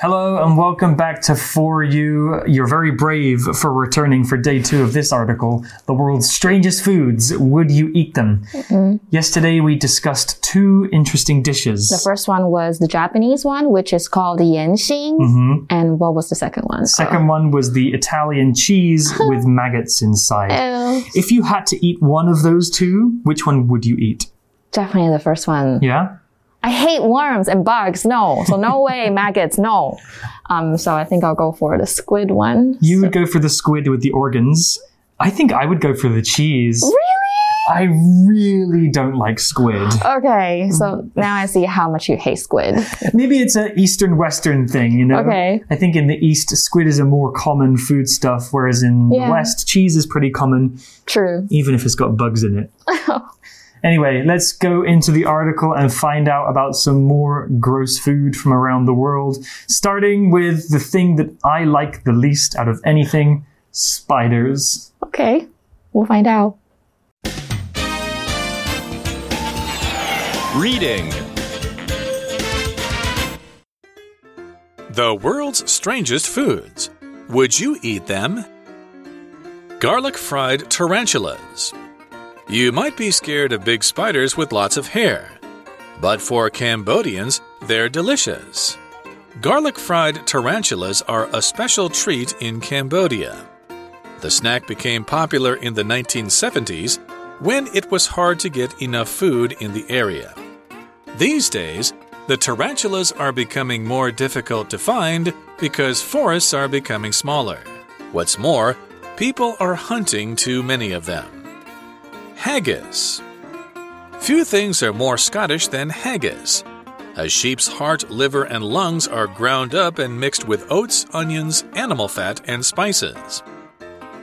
Hello and welcome back to For You. You're very brave for returning for day two of this article. The world's strangest foods. Would you eat them? Mm-hmm. Yesterday we discussed two interesting dishes. The first one was the Japanese one, which is called yanxing. Mm-hmm. And what was the second one? Second one was the Italian cheese with maggots inside. Oh, If you had to eat one of those two, which one would you eat? definitely the first one. Yeah? I hate worms and bugs. No. So no way maggots. No. Um, so I think I'll go for the squid one. You would go for the squid with the organs. I think I would go for the cheese. Really? I really don't like squid. Okay. So now I see how much you hate squid. Maybe it's an Eastern Western thing, you know? Okay. I think in the East, squid is a more common food stuff, whereas in Yeah. the West, cheese is pretty common, True. even if it's got bugs in it. anyway, let's go into the article and find out about some more gross food from around the world, starting with the thing that I like the least out of anything spiders. Okay. We'll find out. Reading The world's strangest foods. Would you eat them? Garlic fried tarantulas. You might be scared of big spiders with lots of hair, but for Cambodians, they're delicious. Garlic fried tarantulas are a special treat in Cambodia. The snack became popular in the 1970s when it was hard to get enough food in the area. These days, the tarantulas are becoming more difficult to find because forests are becoming smaller. What's more, people are hunting too many of them. Haggis. Few things are more Scottish than haggis. A sheep's heart, liver, and lungs are ground up and mixed with oats, onions, animal fat, and spices.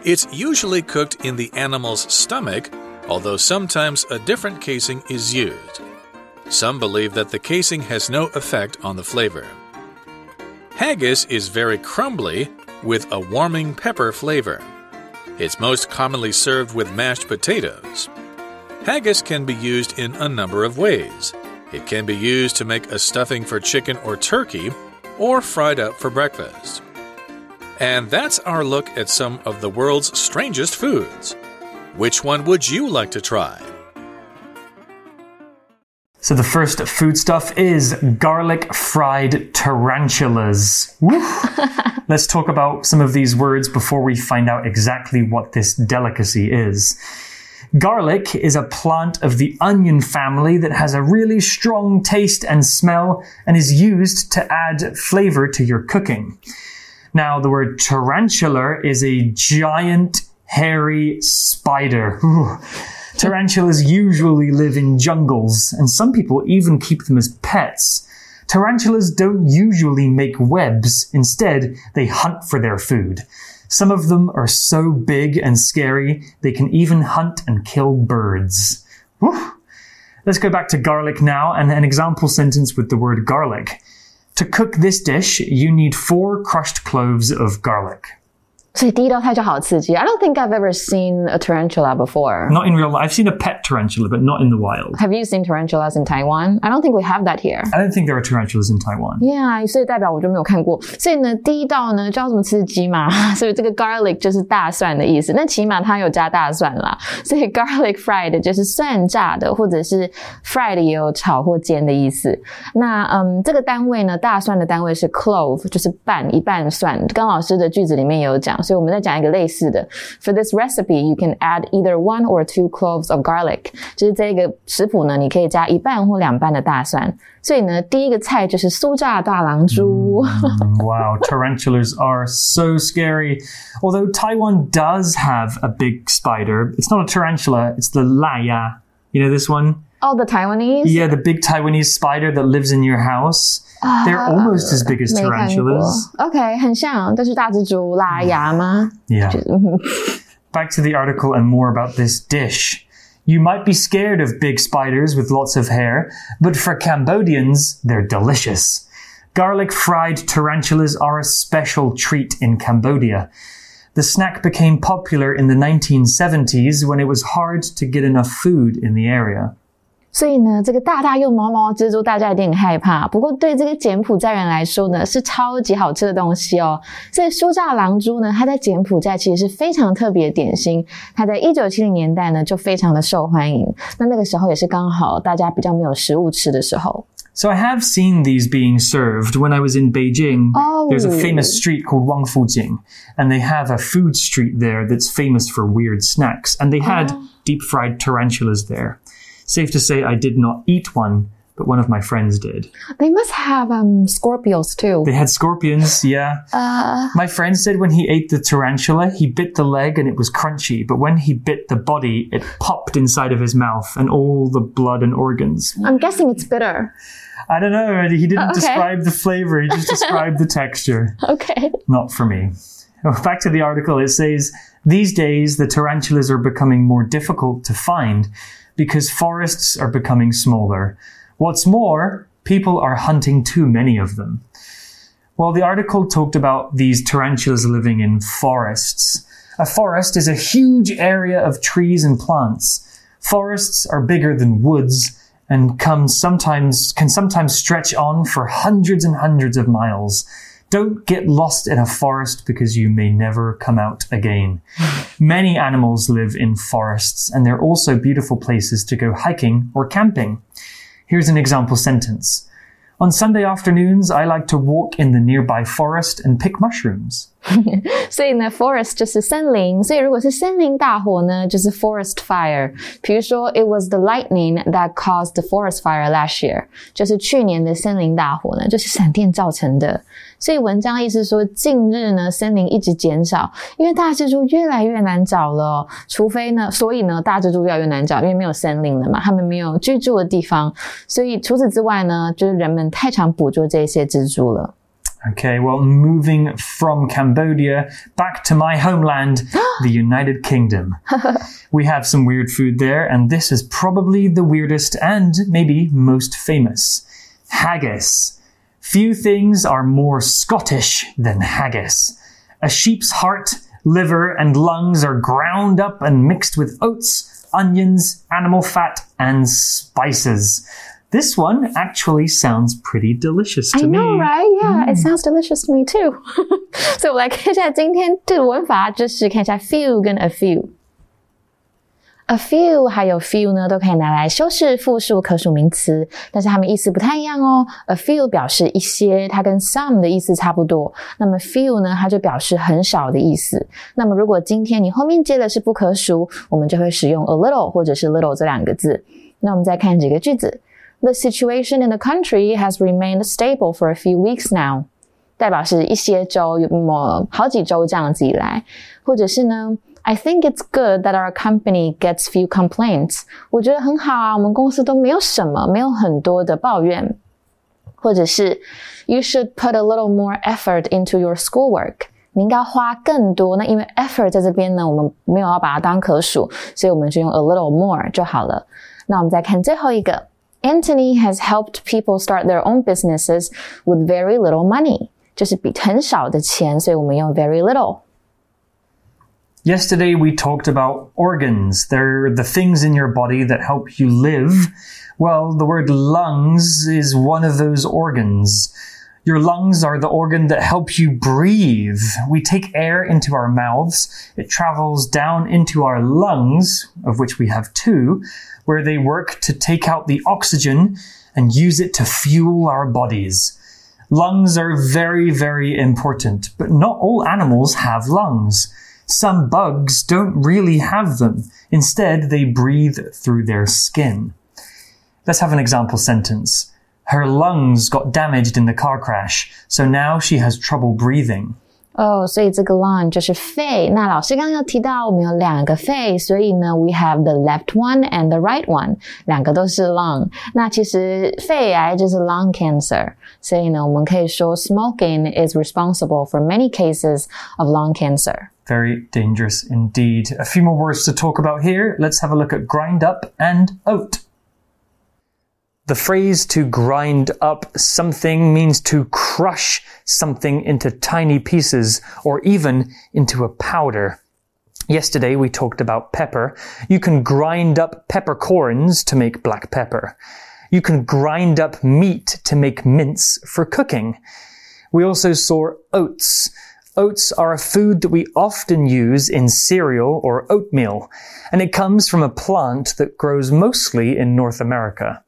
It's usually cooked in the animal's stomach, although sometimes a different casing is used. Some believe that the casing has no effect on the flavor. Haggis is very crumbly with a warming pepper flavor. It's most commonly served with mashed potatoes. Haggis can be used in a number of ways. It can be used to make a stuffing for chicken or turkey, or fried up for breakfast. And that's our look at some of the world's strangest foods. Which one would you like to try? So the first foodstuff is garlic fried tarantulas. Let's talk about some of these words before we find out exactly what this delicacy is. Garlic is a plant of the onion family that has a really strong taste and smell and is used to add flavor to your cooking. Now, the word tarantula is a giant, hairy spider. Tarantulas usually live in jungles, and some people even keep them as pets. Tarantulas don't usually make webs, instead, they hunt for their food. Some of them are so big and scary, they can even hunt and kill birds. Whew. Let's go back to garlic now and an example sentence with the word garlic. To cook this dish, you need four crushed cloves of garlic. 所以第一道菜就好刺激。I don't think I've ever seen a tarantula before. Not in real life. I've seen a pet tarantula, but not in the wild. Have you seen tarantulas in Taiwan? I don't think we have that here. I don't think there are tarantulas in Taiwan. Yeah，所以代表我就没有看过。所以呢，第一道呢叫什么刺激嘛？所以这个 garlic 就是大蒜的意思。那起码它有加大蒜啦，所以 garlic fried 就是蒜炸的，或者是 fried 也有炒或煎的意思。那嗯，这个单位呢，大蒜的单位是 clove，就是半一半蒜。刚老师的句子里面也有讲，所以我们再讲一个类似的。For this recipe, you can add either one or two cloves of garlic。就是这个食谱呢，你可以加一半或两半的大蒜。所以呢，第一个菜就是酥炸大狼猪。 wow, tarantulas are so scary. Although Taiwan does have a big spider, it's not a tarantula, it's the laya. You know this one? Oh, the Taiwanese. Yeah, the big Taiwanese spider that lives in your house. They're almost as big as 没看过 tarantulas. OK，很像，但是大蜘蛛拉牙吗？ Yeah. 嗯哼 Back to the article and more about this dish. You might be scared of big spiders with lots of hair, but for Cambodians, they're delicious. Garlic fried tarantulas are a special treat in Cambodia. The snack became popular in the 1970s when it was hard to get enough food in the area. 所以呢，这个大大又毛毛蜘蛛大家一定很害怕。不过对这个柬埔寨人来说呢，是超级好吃的东西哦。所以酥炸狼蛛呢，它在柬埔寨其实是非常特别的点心。它在一九七零年代呢就非常的受欢迎。那那个时候也是刚好大家比较没有食物吃的时候。So I have seen these being served when I was in Beijing. Oh. There's a famous street called Wangfujing, and they have a food street there that's famous for weird snacks. And they had deep fried tarantulas there. Safe to say, I did not eat one, but one of my friends did. They must have um scorpions too. They had scorpions, yeah. Uh, My friend said when he ate the tarantula, he bit the leg and it was crunchy, but when he bit the body, it popped inside of his mouth and all the blood and organs. I'm guessing it's bitter. I don't know. He didn't Uh, okay. describe the flavor, he just described the texture. Okay. Not for me. Back to the article, it says these days the tarantulas are becoming more difficult to find because forests are becoming smaller. What's more, people are hunting too many of them. Well, the article talked about these tarantulas living in forests. A forest is a huge area of trees and plants. Forests are bigger than woods and come sometimes can sometimes stretch on for hundreds and hundreds of miles. Don't get lost in a forest because you may never come out again. Many animals live in forests and they're also beautiful places to go hiking or camping. Here's an example sentence. On Sunday afternoons, I like to walk in the nearby forest and pick mushrooms. 所以呢，forest 就是森林，所以如果是森林大火呢，就是 forest fire。比如说，it was the lightning that caused the forest fire last year，就是去年的森林大火呢，就是闪电造成的。所以文章意思说，近日呢，森林一直减少，因为大蜘蛛越来越难找了。除非呢，所以呢，大蜘蛛越来越难找，因为没有森林了嘛，它们没有居住的地方。所以除此之外呢，就是人们太常捕捉这些蜘蛛了。Okay, well, moving from Cambodia back to my homeland, the United Kingdom. we have some weird food there, and this is probably the weirdest and maybe most famous haggis. Few things are more Scottish than haggis. A sheep's heart, liver, and lungs are ground up and mixed with oats, onions, animal fat, and spices. This one actually sounds pretty delicious to I know, me. right? Yeah, it sounds delicious to me too. 所以我们来看一下今天的文法，就是看一下 few 跟 a few。A few 还有 few 呢，都可以拿来修饰复数可数名词，但是它们意思不太一样哦。A few 表示一些，它跟 some 的意思差不多。那么 few 呢，它就表示很少的意思。那么如果今天你后面接的是不可数，我们就会使用 a little 或者是 little 这两个字。那我们再看几个句子。 The situation in the country has remained stable for a few weeks now，代表是一些周，有么好几周这样子以来，或者是呢，I think it's good that our company gets few complaints。我觉得很好啊，我们公司都没有什么，没有很多的抱怨，或者是 You should put a little more effort into your schoolwork。你应该花更多。那因为 effort 在这边呢，我们没有要把它当可数，所以我们就用 a little more 就好了。那我们再看最后一个。 Anthony has helped people start their own businesses with very little money，就是比很少的钱，所以我们用 very little。 Yesterday we talked about organs. They're the things in your body that help you live. Well, the word lungs is one of those organs. Your lungs are the organ that help you breathe. We take air into our mouths. It travels down into our lungs, of which we have two, where they work to take out the oxygen and use it to fuel our bodies. Lungs are very, very important, but not all animals have lungs. Some bugs don't really have them. Instead, they breathe through their skin. Let's have an example sentence. Her lungs got damaged in the car crash, so now she has trouble breathing. 哦，所以这个 lung 就是肺。那老师刚刚有提到，我们有两个肺，所以呢，we have the left one and the right one，两个都是 lung。那其实肺癌就是 lung cancer，所以呢，我们可以说 smoking is responsible for many cases of lung cancer。 Very dangerous indeed. A few more words to talk about here. Let's have a look at grind up and oat. The phrase to grind up something means to crush something into tiny pieces or even into a powder. Yesterday we talked about pepper. You can grind up peppercorns to make black pepper. You can grind up meat to make mince for cooking. We also saw oats. Oats are a food that we often use in cereal or oatmeal, and it comes from a plant that grows mostly in North America.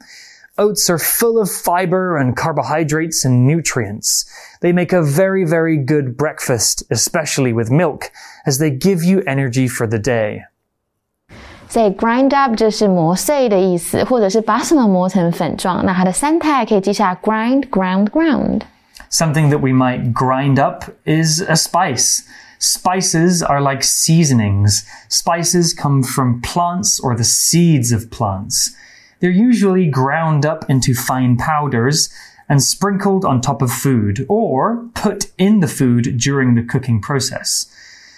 Oats are full of fiber and carbohydrates and nutrients. They make a very, very good breakfast, especially with milk, as they give you energy for the day. 所以 grind up 就是磨碎的意思，或者是把什么磨成粉状。那它的三态可以记下 grind, ground, ground。Something that we might grind up is a spice. Spices are like seasonings. Spices come from plants or the seeds of plants. They're usually ground up into fine powders and sprinkled on top of food or put in the food during the cooking process.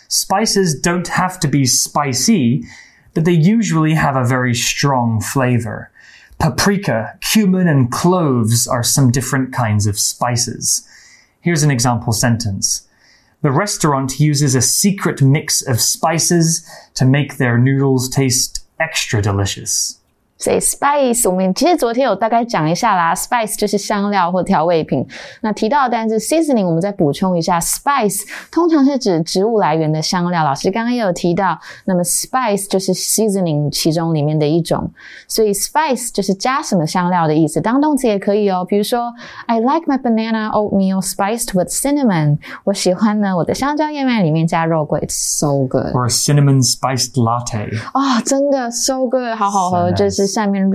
Spices don't have to be spicy, but they usually have a very strong flavor. Paprika, cumin, and cloves are some different kinds of spices. Here's an example sentence. The restaurant uses a secret mix of spices to make their noodles taste extra delicious. 所以 spice 我们其实昨天有大概讲一下啦，spice 就是香料或调味品。那提到的单字 seasoning，我们再补充一下，spice 通常是指植物来源的香料。老师刚刚也有提到，那么 spice 就是 seasoning 其中里面的一种。所以 spice 就是加什么香料的意思，当动词也可以哦。比如说，I like my banana oatmeal spiced with cinnamon。我喜欢呢我的香蕉燕麦里面加肉桂，It's so good。Or a cinnamon spiced latte。啊，真的 so good，好好喝，就是。下面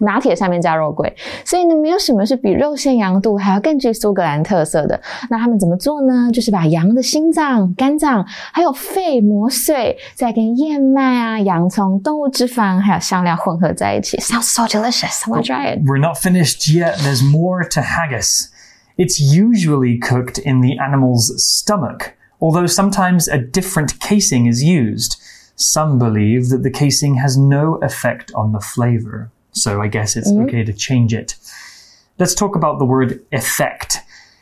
拿铁上面加肉桂，所以呢，没有什么是比肉馅羊肚还要更具苏格兰特色的。那他们怎么做呢？就是把羊的心脏、肝脏还有肺磨碎，再跟燕麦啊、洋葱、动物脂肪还有香料混合在一起。Sounds so delicious. I want to try it. We're not finished yet. There's more to haggis. It's usually cooked in the animal's stomach, although sometimes a different casing is used. Some believe that the casing has no effect on the flavor. So I guess it's mm. okay to change it. Let's talk about the word effect.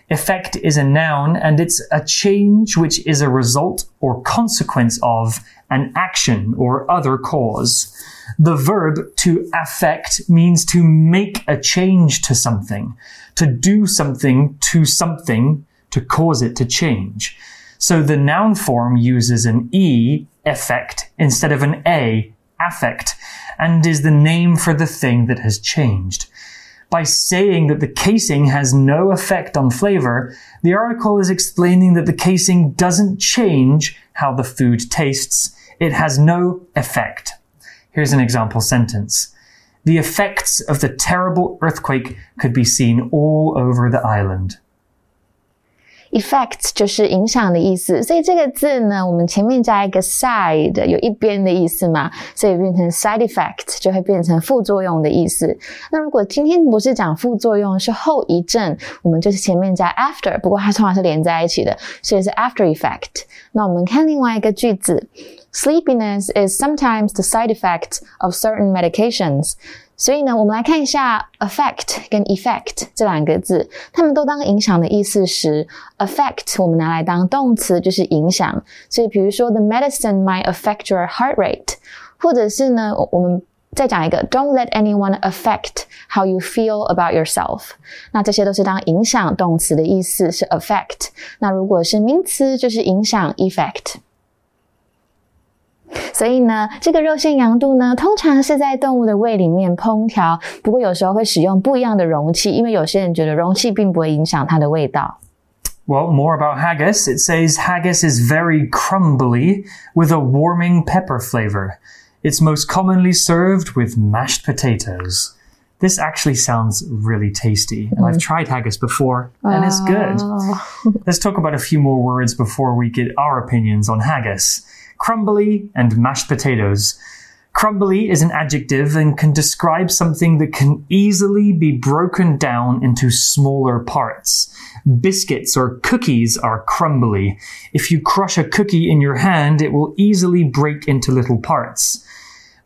Effect is a noun and it's a change which is a result or consequence of an action or other cause. The verb to affect means to make a change to something, to do something to something to cause it to change. So the noun form uses an E, effect, instead of an A, affect, and is the name for the thing that has changed. By saying that the casing has no effect on flavor, the article is explaining that the casing doesn't change how the food tastes. It has no effect. Here's an example sentence. The effects of the terrible earthquake could be seen all over the island. Effect 就是影响的意思，所以这个字呢，我们前面加一个 side，有一边的意思嘛，所以变成 side effect 就会变成副作用的意思。那如果今天不是讲副作用，是后遗症，我们就是前面加 after，不过它通常是连在一起的，所以是 after effect。那我们看另外一个句子，sleepiness is sometimes the side effect of certain medications。所以呢，我们来看一下 affect 跟 effect 这两个字，它们都当影响的意思时，affect 我们拿来当动词就是影响。所以比如说，the medicine might affect your heart rate，或者是呢，我们再讲一个，don't let anyone affect how you feel about yourself。那这些都是当影响动词的意思是 affect。那如果是名词，就是影响 effect。所以呢，这个肉馅羊肚呢，通常是在动物的胃里面烹调。不过有时候会使用不一样的容器，因为有些人觉得容器并不会影响它的味道。Well, more about haggis. It says haggis is very crumbly with a warming pepper flavor. It's most commonly served with mashed potatoes. This actually sounds really tasty. And I've mm. tried haggis before, and it's good. Oh. Let's talk about a few more words before we get our opinions on haggis crumbly, and mashed potatoes. Crumbly is an adjective and can describe something that can easily be broken down into smaller parts. Biscuits or cookies are crumbly. If you crush a cookie in your hand, it will easily break into little parts.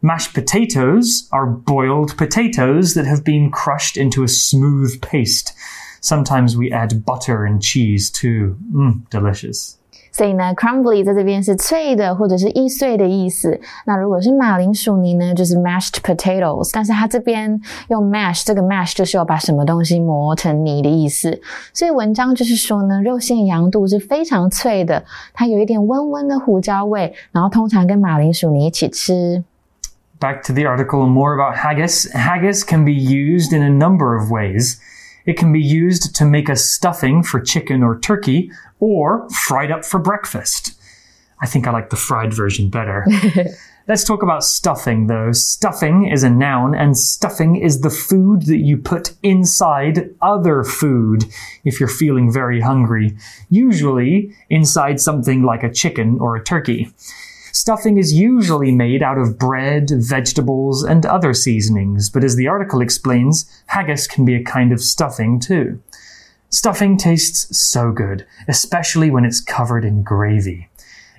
Mashed potatoes are boiled potatoes that have been crushed into a smooth paste. Sometimes we add butter and cheese too. Mmm, delicious. 所以呢，crumbly 在这边是脆的或者是易碎的意思。那如果是马铃薯泥呢，就是 mashed potatoes。但是它这边用 mash，这个 mash 就是要把什么东西磨成泥的意思。所以文章就是说呢，肉馅羊肚是非常脆的，它有一点温温的胡椒味，然后通常跟马铃薯泥一起吃。Back to the article and more about haggis. Haggis can be used in a number of ways. It can be used to make a stuffing for chicken or turkey, or fried up for breakfast. I think I like the fried version better. Let's talk about stuffing though. Stuffing is a noun and stuffing is the food that you put inside other food if you're feeling very hungry. Usually inside something like a chicken or a turkey. Stuffing is usually made out of bread, vegetables, and other seasonings, but as the article explains, haggis can be a kind of stuffing too. Stuffing tastes so good, especially when it's covered in gravy.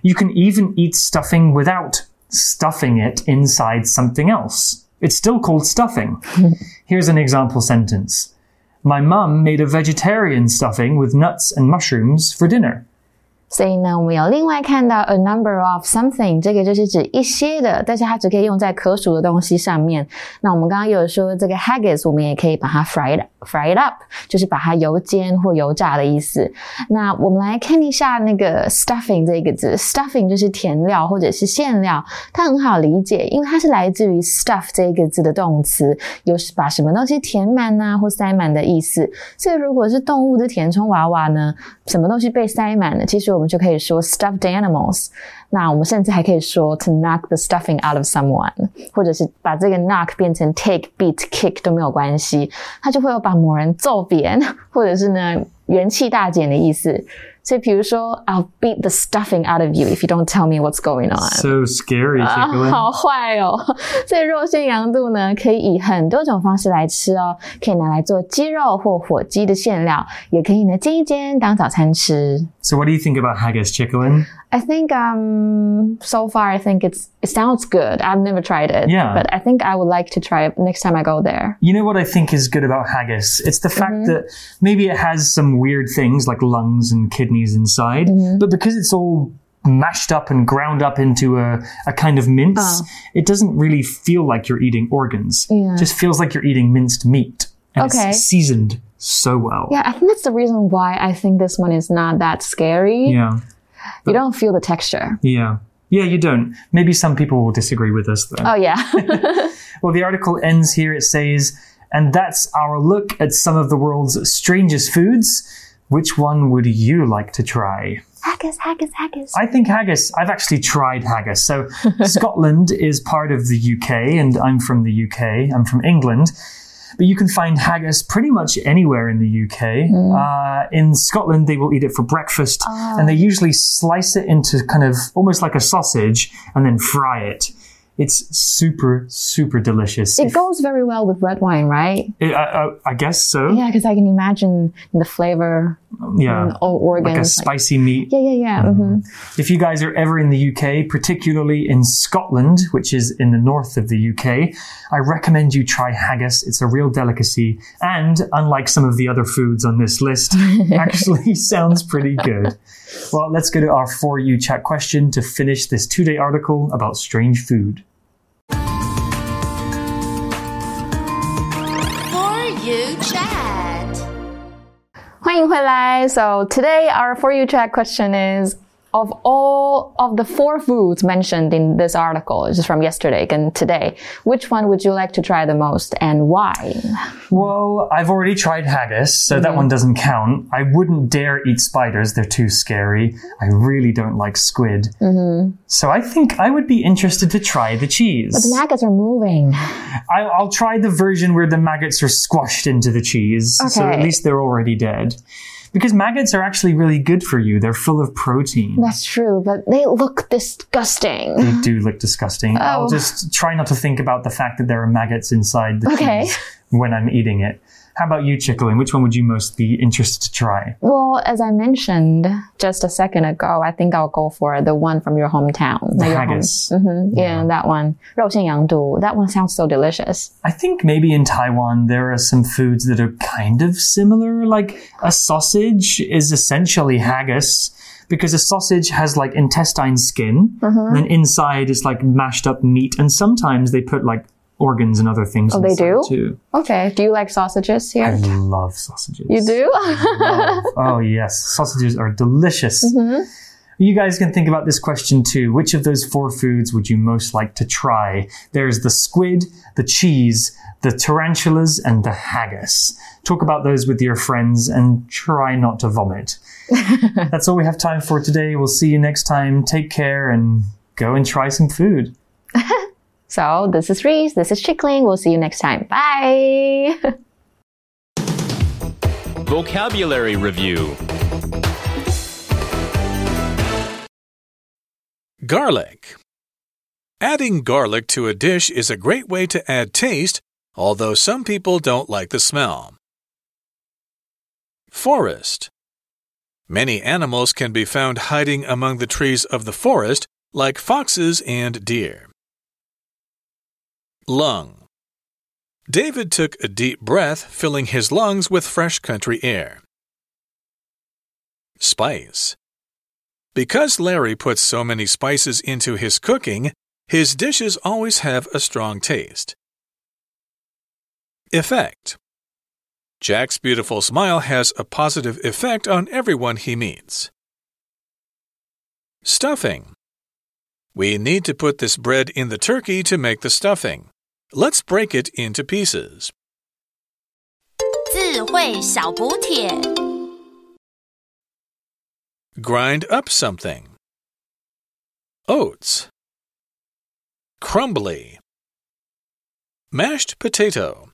You can even eat stuffing without stuffing it inside something else. It's still called stuffing. Here's an example sentence. My mum made a vegetarian stuffing with nuts and mushrooms for dinner. 所以呢，我们有另外看到 a number of something，这个就是指一些的，但是它只可以用在可数的东西上面。那我们刚刚有说这个 haggis，我们也可以把它 fried fried up，就是把它油煎或油炸的意思。那我们来看一下那个 stuffing 这个字，stuffing 就是填料或者是馅料，它很好理解，因为它是来自于 stuff 这个字的动词，有把什么东西填满啊或塞满的意思。所以如果是动物的填充娃娃呢，什么东西被塞满了，其实我们就可以说 stuffed animals。那我们甚至还可以说 to knock the stuffing out of someone，或者是把这个 knock 变成 take、beat、kick 都没有关系，它就会有把某人揍扁，或者是呢元气大减的意思。所以比如说，I'll beat the stuffing out of you if you don't tell me what's going on。So scary，、啊、好坏哦。所以肉馅羊肚呢，可以以很多种方式来吃哦，可以拿来做鸡肉或火鸡的馅料，也可以呢煎一煎当早餐吃。So what do you think about haggis, Chickling? I think um so far I think it's it sounds good. I've never tried it. Yeah. But I think I would like to try it next time I go there. You know what I think is good about haggis? It's the fact Mm-hmm. that maybe it has some weird things like lungs and kidneys inside, Mm-hmm. but because it's all mashed up and ground up into a, a kind of mince, it doesn't really feel like you're eating organs. Oh. Yeah. It just feels like you're eating minced meat. And Okay. it's seasoned so well. Yeah, I think that's the reason why I think this one is not that scary. Yeah. You don't feel the texture. Yeah. Yeah, you don't. Maybe some people will disagree with us though. Oh yeah. Well, the article ends here. It says, and that's our look at some of the world's strangest foods. Which one would you like to try? haggis, haggis, haggis. I think haggis. I've actually tried haggis. So Scotland is part of the UK, and I'm from the UK. I'm from England. But you can find haggis pretty much anywhere in the UK. Mm. Uh, in Scotland, they will eat it for breakfast, ah. and they usually slice it into kind of almost like a sausage and then fry it. It's super, super delicious. It goes very well with red wine, right? I, I, uh, uh, I guess so. Yeah, because I can imagine the flavor Yeah. and all organs. Like a like- spicy meat. yeah, yeah, yeah. hmm If you guys are ever in the UK, particularly in Scotland, which is in the north of the UK, I recommend you try haggis. It's a real delicacy. And unlike some of the other foods on this list, actually sounds pretty good. Well, let's go to our For You chat question to finish this two day article about strange food. 欢迎回来. So today our for you chat question is of all of the four foods mentioned in this article, just from yesterday and today, which one would you like to try the most and why? Well, I've already tried haggis, so that mm-hmm. one doesn't count. I wouldn't dare eat spiders, they're too scary. I really don't like squid. Mm-hmm. So I think I would be interested to try the cheese. But the maggots are moving. I, I'll try the version where the maggots are squashed into the cheese, so at least they're already dead. Because maggots are actually really good for you. They're full of protein. That's true, but they look disgusting. They do look disgusting. I'll Oh. just try not to think about the fact that there are maggots inside the Okay. cheese when I'm eating it. How about you, Chickling? Which one would you most be interested to try? Well, as I mentioned just a second ago, I think I'll go for the one from your hometown. The Like your home- haggis. Mhm, yeah. that one. 肉馅羊肚. That one sounds so delicious. I think maybe in Taiwan there are some foods that are kind of similar. Like a sausage is essentially haggis because a sausage has like intestine skin, and then inside is like mashed up meat, and sometimes they put like organs and other things. Oh, they do? too. Okay. Do you like sausages here? I love sausages. you do? Oh yes, sausages are delicious. Mm-hmm. You guys can think about this question too. Which of those four foods would you most like to try? There's the squid, the cheese, the tarantulas, and the haggis. Talk about those with your friends and try not to vomit. That's all we have time for today. We'll see you next time. Take care and go and try some food. so this is Reese. This is Chickling. We'll see you next time. Bye. Vocabulary Review Garlic. Adding garlic to a dish is a great way to add taste, although some people don't like the smell. Forest. Many animals can be found hiding among the trees of the forest, like foxes and deer. Lung. David took a deep breath, filling his lungs with fresh country air. Spice. Because Larry puts so many spices into his cooking, his dishes always have a strong taste. Effect Jack's beautiful smile has a positive effect on everyone he meets. Stuffing We need to put this bread in the turkey to make the stuffing. Let's break it into pieces. 智慧小补帖。 Grind up something. Oats. Crumbly. Mashed potato.